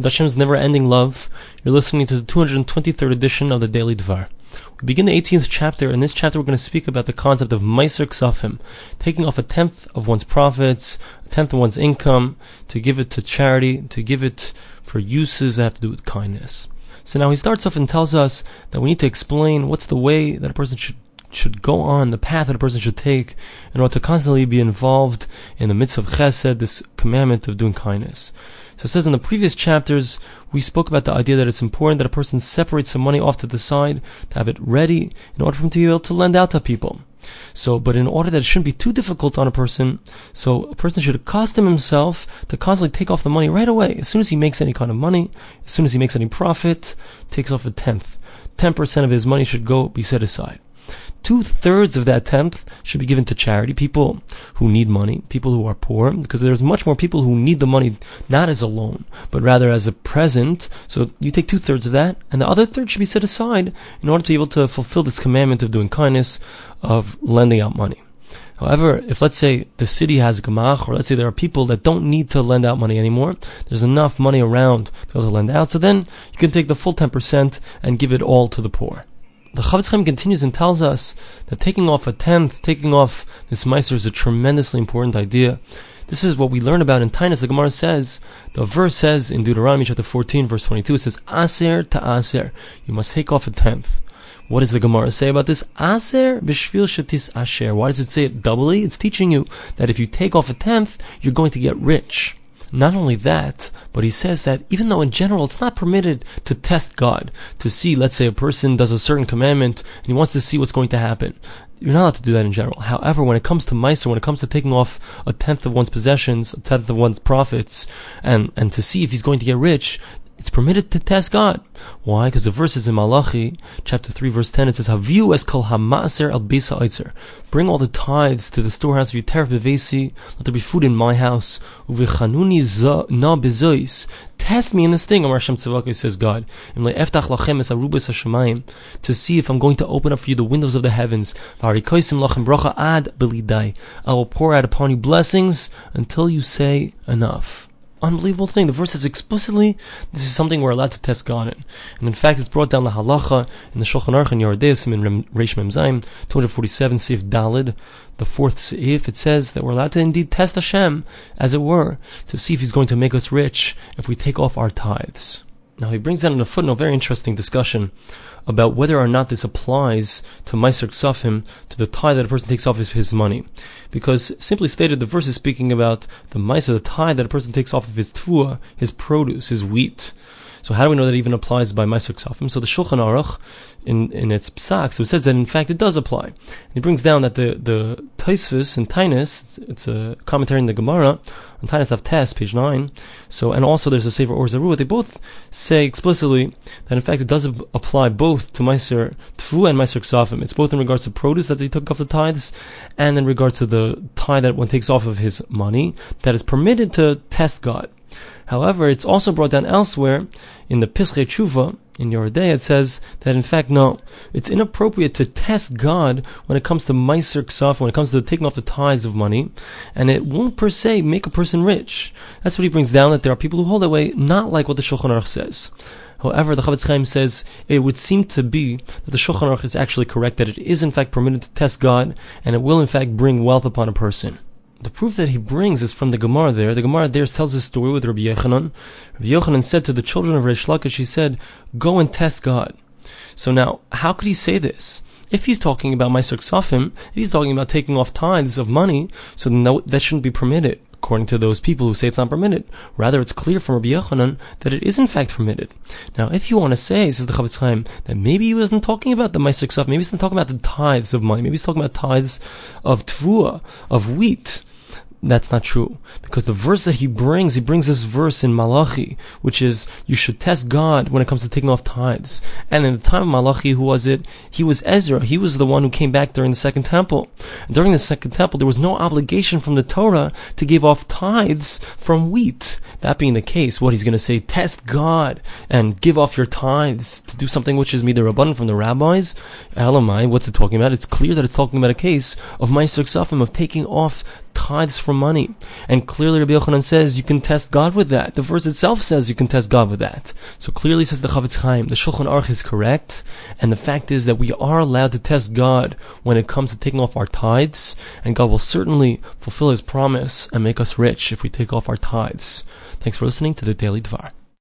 with Hashem's never-ending love. You're listening to the 223rd edition of the Daily Dvar. We begin the 18th chapter. And in this chapter, we're going to speak about the concept of Meiser Ksafim, taking off a tenth of one's profits, a tenth of one's income, to give it to charity, to give it for uses that have to do with kindness. So now he starts off and tells us that we need to explain what's the way that a person should should go on, the path that a person should take in order to constantly be involved in the midst of chesed, this commandment of doing kindness. So it says in the previous chapters, we spoke about the idea that it's important that a person separates some money off to the side to have it ready in order for him to be able to lend out to people. So, but in order that it shouldn't be too difficult on a person, so a person should accustom himself to constantly take off the money right away. As soon as he makes any kind of money, as soon as he makes any profit, takes off a tenth. 10% of his money should go be set aside two thirds of that tenth should be given to charity, people who need money, people who are poor, because there's much more people who need the money not as a loan, but rather as a present. So you take two thirds of that, and the other third should be set aside in order to be able to fulfill this commandment of doing kindness, of lending out money. However, if let's say the city has gemach, or let's say there are people that don't need to lend out money anymore, there's enough money around to be able to lend out, so then you can take the full 10% and give it all to the poor the Chofetz Chaim continues and tells us that taking off a tenth, taking off this meiser is a tremendously important idea. This is what we learn about in Tainus. The Gemara says, the verse says in Deuteronomy chapter 14, verse 22, it says, Aser to Aser. You must take off a tenth. What does the Gemara say about this? Aser b'shvil shatis asher. Why does it say it doubly? It's teaching you that if you take off a tenth, you're going to get rich. Not only that, but he says that even though in general it's not permitted to test God, to see, let's say a person does a certain commandment and he wants to see what's going to happen. You're not allowed to do that in general. However, when it comes to Meiser when it comes to taking off a tenth of one's possessions, a tenth of one's profits, and, and to see if he's going to get rich, it's permitted to test God. Why? Because the verse is in Malachi, chapter 3, verse 10, it says, Haviu es kol ha'maser al bisa. Bring all the tithes to the storehouse of your teref bevesi, let there be food in my house, uvechanuni na bezois. Test me in this thing, Amar Hashem Tzavakah says God. To see if I'm going to open up for you the windows of the heavens. I will pour out upon you blessings until you say enough unbelievable thing. The verse says explicitly this is something we're allowed to test God in. And in fact, it's brought down the halacha in the Shulchan Aruch and Yardis in Reish Mem Zayin, 247 Sif Dalid, the fourth Sif. It says that we're allowed to indeed test Hashem, as it were, to see if He's going to make us rich if we take off our tithes. Now he brings down in a footnote a very interesting discussion about whether or not this applies to Meiser Ksafim, to the tie that a person takes off his, his money. Because simply stated, the verse is speaking about the Meiser, the tie that a person takes off of his tvua, his produce, his wheat. So how do we know that even applies by Meiser Ksafim? So the Shulchan Aruch, in, in its psak, so it says that in fact it does apply. He brings down that the, the Taisvis and Tainus, it's, a commentary in the Gemara, on Tainus of Test, page 9, so, and also there's a Sefer Or Zarua, they both say explicitly that in fact it does apply both to Meiser Tvua and Meiser Ksafim. It's both in regards to produce that they took off the tithes, and in regards to the tie that one takes off of his money, that is permitted to test God. However, it's also brought down elsewhere in the Pischei Tshuva, in Yoreh Deah, it says that in fact, no, it's inappropriate to test God when it comes to Meiser Ksaf, when it comes to taking off the tithes of money, and it won't per se make a person rich. That's what he brings down, that there are people who hold that way, not like what the Shulchan Aruch says. However, the Chofetz Chaim says it would seem to be that the Shulchan Aruch is actually correct, that it is in fact permitted to test God, and it will in fact bring wealth upon a person the proof that he brings is from the Gemara there. The Gemara there tells a story with Rabbi Yochanan. Rabbi Yochanan said to the children of Reish Lakish, he said, go and test God. So now, how could he say this? If he's talking about Meiser Ksafim, if he's talking about taking off tithes of money, so no, that shouldn't be permitted, according to those people who say it's not permitted. Rather, it's clear from Rabbi Yochanan that it is in fact permitted. Now, if you want to say, says the Chofetz Chaim, that maybe he wasn't talking about the Meiser maybe he's not talking about the tithes of money, maybe he's talking about tithes of tvua, of wheat, that's not true. Because the verse that he brings, he brings this verse in Malachi, which is, you should test God when it comes to taking off tithes. And in the time of Malachi, who was it? He was Ezra. He was the one who came back during the second temple. And during the second temple, there was no obligation from the Torah to give off tithes from wheat. That being the case, what he's going to say, test God and give off your tithes to do something which is midrabanan from the rabbis. Elamai, what's it talking about? It's clear that it's talking about a case of Meiser Ksafim, of taking off tithes for money. And clearly Rabbi Yochanan says you can test God with that. The verse itself says you can test God with that. So clearly says the Chafetz Chaim, the Shulchan Aruch is correct, and the fact is that we are allowed to test God when it comes to taking off our tithes, and God will certainly fulfill His promise and make us rich if we take off our tithes. Thanks for listening to the Daily Dvar.